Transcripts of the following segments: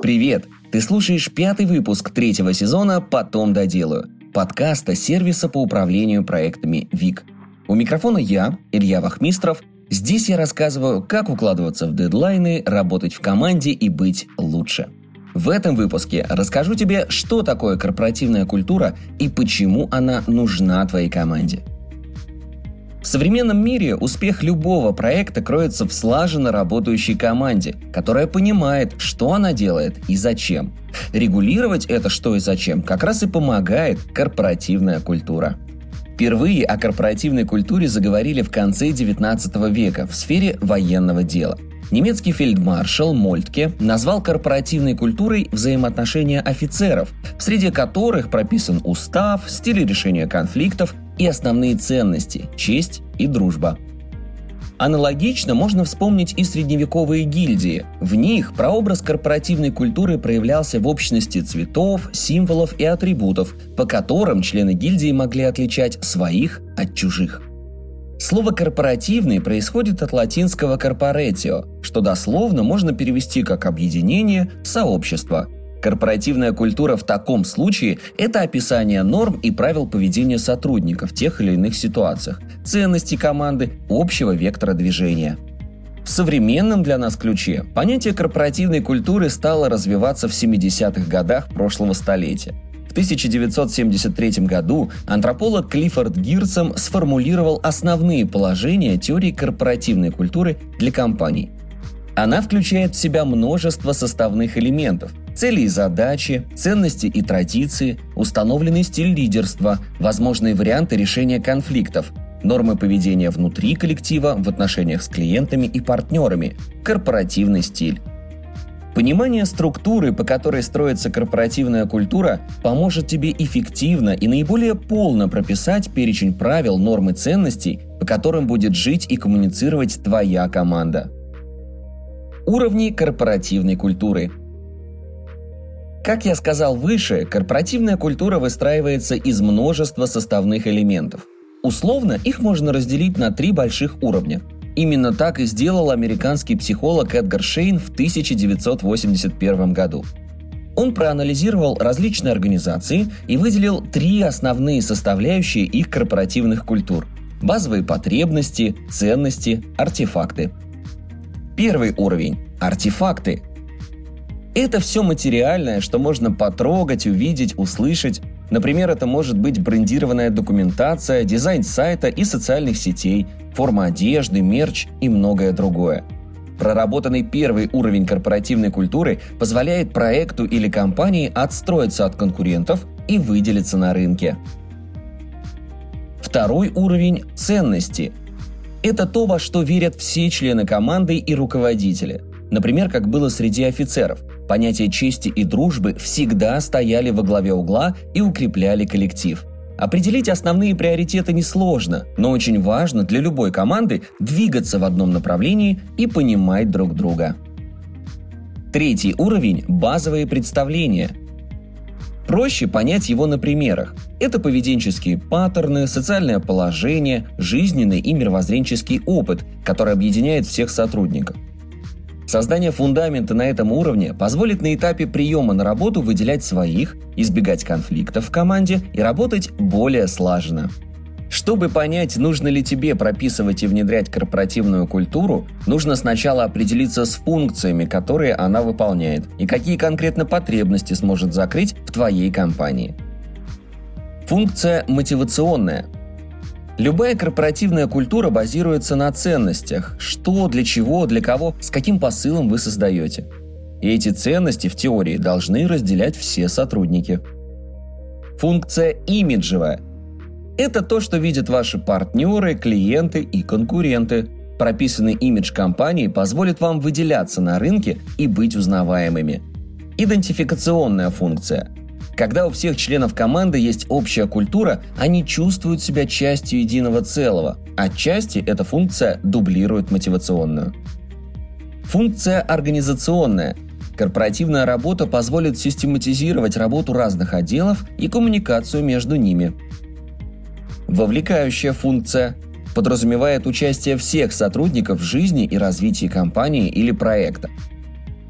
Привет! Ты слушаешь пятый выпуск третьего сезона «Потом доделаю» подкаста сервиса по управлению проектами ВИК. У микрофона я, Илья Вахмистров. Здесь я рассказываю, как укладываться в дедлайны, работать в команде и быть лучше. В этом выпуске расскажу тебе, что такое корпоративная культура и почему она нужна твоей команде – современном мире успех любого проекта кроется в слаженно работающей команде, которая понимает, что она делает и зачем. Регулировать это что и зачем как раз и помогает корпоративная культура. Впервые о корпоративной культуре заговорили в конце XIX века в сфере военного дела. Немецкий фельдмаршал Мольтке назвал корпоративной культурой взаимоотношения офицеров, среди которых прописан устав, стиль решения конфликтов и основные ценности – честь и дружба. Аналогично можно вспомнить и средневековые гильдии. В них прообраз корпоративной культуры проявлялся в общности цветов, символов и атрибутов, по которым члены гильдии могли отличать своих от чужих. Слово «корпоративный» происходит от латинского «corporatio», что дословно можно перевести как «объединение», «сообщество», Корпоративная культура в таком случае – это описание норм и правил поведения сотрудников в тех или иных ситуациях, ценностей команды, общего вектора движения. В современном для нас ключе понятие корпоративной культуры стало развиваться в 70-х годах прошлого столетия. В 1973 году антрополог Клиффорд Гирцем сформулировал основные положения теории корпоративной культуры для компаний. Она включает в себя множество составных элементов – цели и задачи, ценности и традиции, установленный стиль лидерства, возможные варианты решения конфликтов, нормы поведения внутри коллектива в отношениях с клиентами и партнерами, корпоративный стиль. Понимание структуры, по которой строится корпоративная культура, поможет тебе эффективно и наиболее полно прописать перечень правил, норм и ценностей, по которым будет жить и коммуницировать твоя команда. Уровни корпоративной культуры – как я сказал выше, корпоративная культура выстраивается из множества составных элементов. Условно их можно разделить на три больших уровня. Именно так и сделал американский психолог Эдгар Шейн в 1981 году. Он проанализировал различные организации и выделил три основные составляющие их корпоративных культур – базовые потребности, ценности, артефакты. Первый уровень – артефакты это все материальное, что можно потрогать, увидеть, услышать. Например, это может быть брендированная документация, дизайн сайта и социальных сетей, форма одежды, мерч и многое другое. Проработанный первый уровень корпоративной культуры позволяет проекту или компании отстроиться от конкурентов и выделиться на рынке. Второй уровень – ценности. Это то, во что верят все члены команды и руководители. Например, как было среди офицеров – Понятия чести и дружбы всегда стояли во главе угла и укрепляли коллектив. Определить основные приоритеты несложно, но очень важно для любой команды двигаться в одном направлении и понимать друг друга. Третий уровень – базовые представления. Проще понять его на примерах. Это поведенческие паттерны, социальное положение, жизненный и мировоззренческий опыт, который объединяет всех сотрудников. Создание фундамента на этом уровне позволит на этапе приема на работу выделять своих, избегать конфликтов в команде и работать более слаженно. Чтобы понять, нужно ли тебе прописывать и внедрять корпоративную культуру, нужно сначала определиться с функциями, которые она выполняет, и какие конкретно потребности сможет закрыть в твоей компании. Функция мотивационная – Любая корпоративная культура базируется на ценностях. Что, для чего, для кого, с каким посылом вы создаете. И эти ценности в теории должны разделять все сотрудники. Функция имиджевая. Это то, что видят ваши партнеры, клиенты и конкуренты. Прописанный имидж компании позволит вам выделяться на рынке и быть узнаваемыми. Идентификационная функция – когда у всех членов команды есть общая культура, они чувствуют себя частью единого целого. Отчасти эта функция дублирует мотивационную. Функция организационная. Корпоративная работа позволит систематизировать работу разных отделов и коммуникацию между ними. Вовлекающая функция подразумевает участие всех сотрудников в жизни и развитии компании или проекта.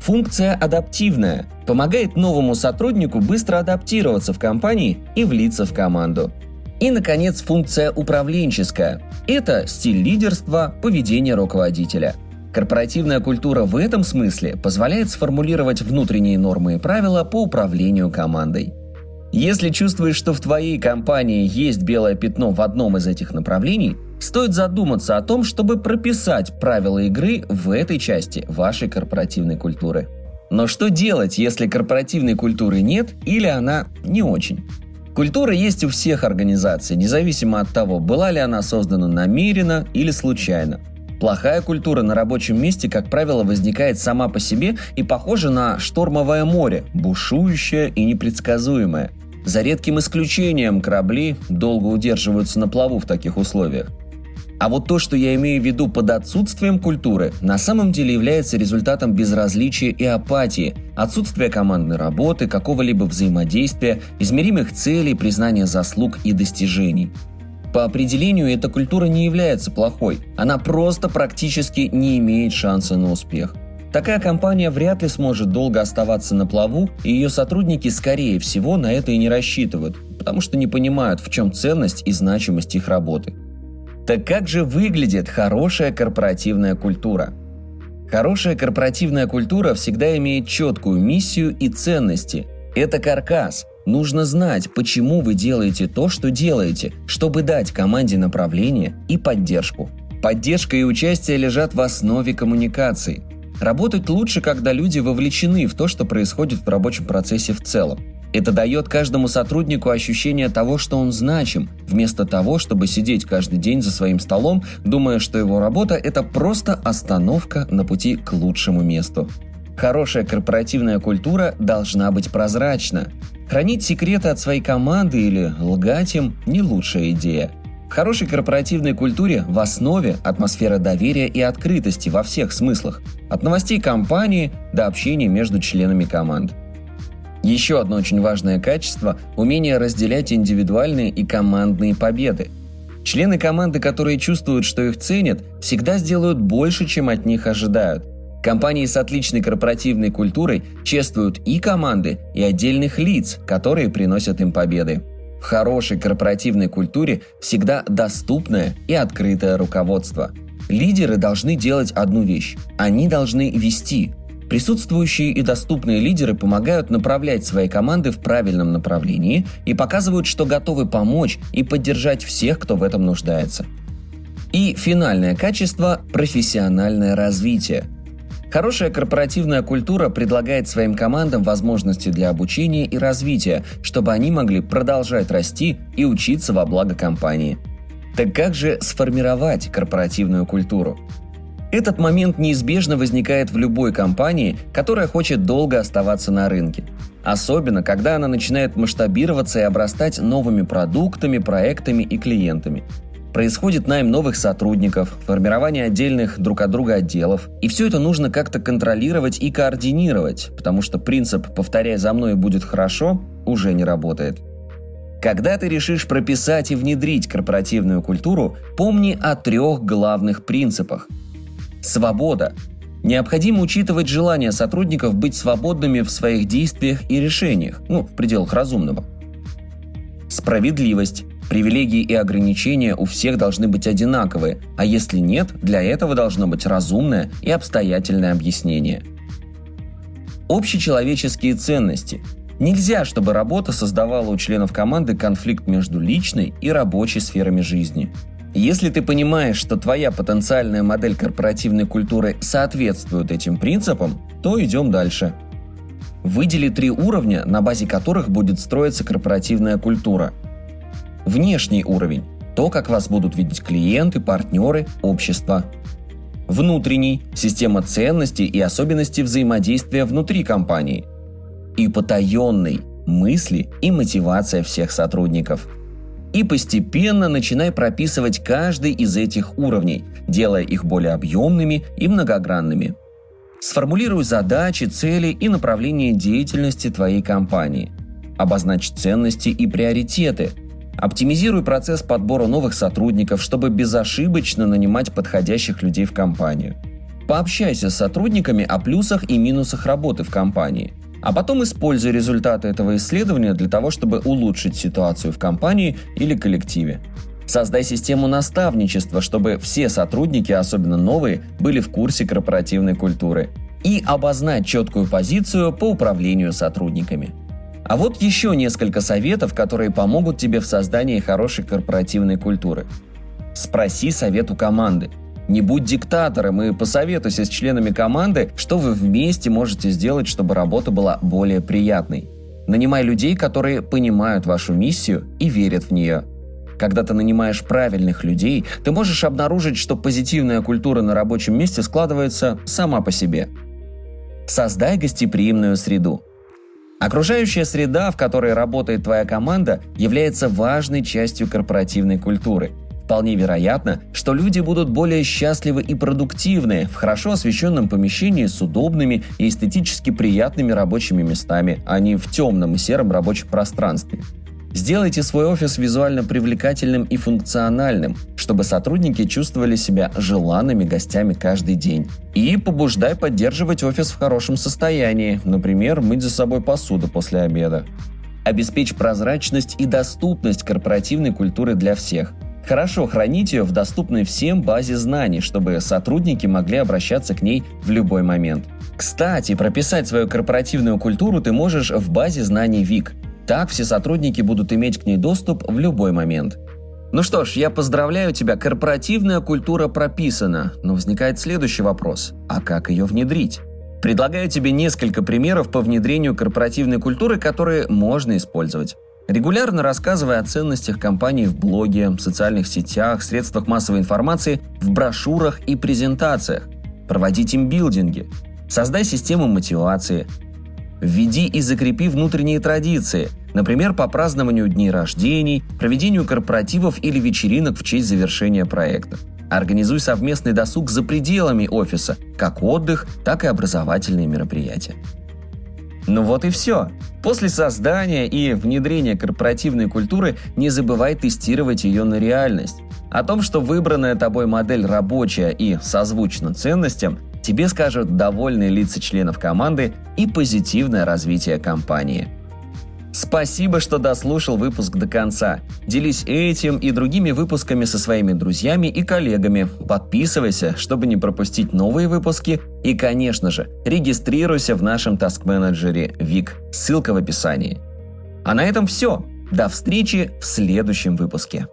Функция адаптивная помогает новому сотруднику быстро адаптироваться в компании и влиться в команду. И, наконец, функция управленческая. Это стиль лидерства, поведение руководителя. Корпоративная культура в этом смысле позволяет сформулировать внутренние нормы и правила по управлению командой. Если чувствуешь, что в твоей компании есть белое пятно в одном из этих направлений, стоит задуматься о том, чтобы прописать правила игры в этой части вашей корпоративной культуры. Но что делать, если корпоративной культуры нет или она не очень? Культура есть у всех организаций, независимо от того, была ли она создана намеренно или случайно. Плохая культура на рабочем месте, как правило, возникает сама по себе и похожа на штормовое море, бушующее и непредсказуемое. За редким исключением корабли долго удерживаются на плаву в таких условиях. А вот то, что я имею в виду под отсутствием культуры, на самом деле является результатом безразличия и апатии, отсутствия командной работы, какого-либо взаимодействия, измеримых целей, признания заслуг и достижений. По определению эта культура не является плохой, она просто практически не имеет шанса на успех. Такая компания вряд ли сможет долго оставаться на плаву, и ее сотрудники, скорее всего, на это и не рассчитывают, потому что не понимают, в чем ценность и значимость их работы. Так как же выглядит хорошая корпоративная культура? Хорошая корпоративная культура всегда имеет четкую миссию и ценности. Это каркас. Нужно знать, почему вы делаете то, что делаете, чтобы дать команде направление и поддержку. Поддержка и участие лежат в основе коммуникации. Работать лучше, когда люди вовлечены в то, что происходит в рабочем процессе в целом. Это дает каждому сотруднику ощущение того, что он значим, вместо того, чтобы сидеть каждый день за своим столом, думая, что его работа – это просто остановка на пути к лучшему месту. Хорошая корпоративная культура должна быть прозрачна. Хранить секреты от своей команды или лгать им – не лучшая идея. В хорошей корпоративной культуре в основе атмосфера доверия и открытости во всех смыслах, от новостей компании до общения между членами команд. Еще одно очень важное качество – умение разделять индивидуальные и командные победы. Члены команды, которые чувствуют, что их ценят, всегда сделают больше, чем от них ожидают. Компании с отличной корпоративной культурой чествуют и команды, и отдельных лиц, которые приносят им победы. В хорошей корпоративной культуре всегда доступное и открытое руководство. Лидеры должны делать одну вещь – они должны вести, Присутствующие и доступные лидеры помогают направлять свои команды в правильном направлении и показывают, что готовы помочь и поддержать всех, кто в этом нуждается. И финальное качество – профессиональное развитие. Хорошая корпоративная культура предлагает своим командам возможности для обучения и развития, чтобы они могли продолжать расти и учиться во благо компании. Так как же сформировать корпоративную культуру? Этот момент неизбежно возникает в любой компании, которая хочет долго оставаться на рынке. Особенно, когда она начинает масштабироваться и обрастать новыми продуктами, проектами и клиентами. Происходит найм новых сотрудников, формирование отдельных друг от друга отделов. И все это нужно как-то контролировать и координировать, потому что принцип «повторяй за мной будет хорошо» уже не работает. Когда ты решишь прописать и внедрить корпоративную культуру, помни о трех главных принципах – Свобода. Необходимо учитывать желание сотрудников быть свободными в своих действиях и решениях, ну, в пределах разумного. Справедливость. Привилегии и ограничения у всех должны быть одинаковые, а если нет, для этого должно быть разумное и обстоятельное объяснение. Общечеловеческие ценности. Нельзя, чтобы работа создавала у членов команды конфликт между личной и рабочей сферами жизни. Если ты понимаешь, что твоя потенциальная модель корпоративной культуры соответствует этим принципам, то идем дальше. Выдели три уровня, на базе которых будет строиться корпоративная культура. Внешний уровень – то, как вас будут видеть клиенты, партнеры, общество. Внутренний – система ценностей и особенности взаимодействия внутри компании. И потаенный – мысли и мотивация всех сотрудников – и постепенно начинай прописывать каждый из этих уровней, делая их более объемными и многогранными. Сформулируй задачи, цели и направление деятельности твоей компании. Обозначь ценности и приоритеты. Оптимизируй процесс подбора новых сотрудников, чтобы безошибочно нанимать подходящих людей в компанию. Пообщайся с сотрудниками о плюсах и минусах работы в компании. А потом используй результаты этого исследования для того, чтобы улучшить ситуацию в компании или коллективе. Создай систему наставничества, чтобы все сотрудники, особенно новые, были в курсе корпоративной культуры. И обозначь четкую позицию по управлению сотрудниками. А вот еще несколько советов, которые помогут тебе в создании хорошей корпоративной культуры. Спроси совет у команды. Не будь диктатором и посоветуйся с членами команды, что вы вместе можете сделать, чтобы работа была более приятной. Нанимай людей, которые понимают вашу миссию и верят в нее. Когда ты нанимаешь правильных людей, ты можешь обнаружить, что позитивная культура на рабочем месте складывается сама по себе. Создай гостеприимную среду. Окружающая среда, в которой работает твоя команда, является важной частью корпоративной культуры. Вполне вероятно, что люди будут более счастливы и продуктивны в хорошо освещенном помещении с удобными и эстетически приятными рабочими местами, а не в темном и сером рабочем пространстве. Сделайте свой офис визуально привлекательным и функциональным, чтобы сотрудники чувствовали себя желанными гостями каждый день. И побуждай поддерживать офис в хорошем состоянии, например, мыть за собой посуду после обеда. Обеспечь прозрачность и доступность корпоративной культуры для всех. Хорошо хранить ее в доступной всем базе знаний, чтобы сотрудники могли обращаться к ней в любой момент. Кстати, прописать свою корпоративную культуру ты можешь в базе знаний ВИК – так все сотрудники будут иметь к ней доступ в любой момент. Ну что ж, я поздравляю тебя, корпоративная культура прописана, но возникает следующий вопрос. А как ее внедрить? Предлагаю тебе несколько примеров по внедрению корпоративной культуры, которые можно использовать. Регулярно рассказывай о ценностях компании в блоге, социальных сетях, средствах массовой информации, в брошюрах и презентациях. Проводи тимбилдинги. Создай систему мотивации. Введи и закрепи внутренние традиции, например, по празднованию дней рождений, проведению корпоративов или вечеринок в честь завершения проекта. Организуй совместный досуг за пределами офиса, как отдых, так и образовательные мероприятия. Ну вот и все. После создания и внедрения корпоративной культуры не забывай тестировать ее на реальность. О том, что выбранная тобой модель рабочая и созвучна ценностям, тебе скажут довольные лица членов команды и позитивное развитие компании. Спасибо, что дослушал выпуск до конца. Делись этим и другими выпусками со своими друзьями и коллегами. Подписывайся, чтобы не пропустить новые выпуски. И, конечно же, регистрируйся в нашем таск-менеджере ВИК. Ссылка в описании. А на этом все. До встречи в следующем выпуске.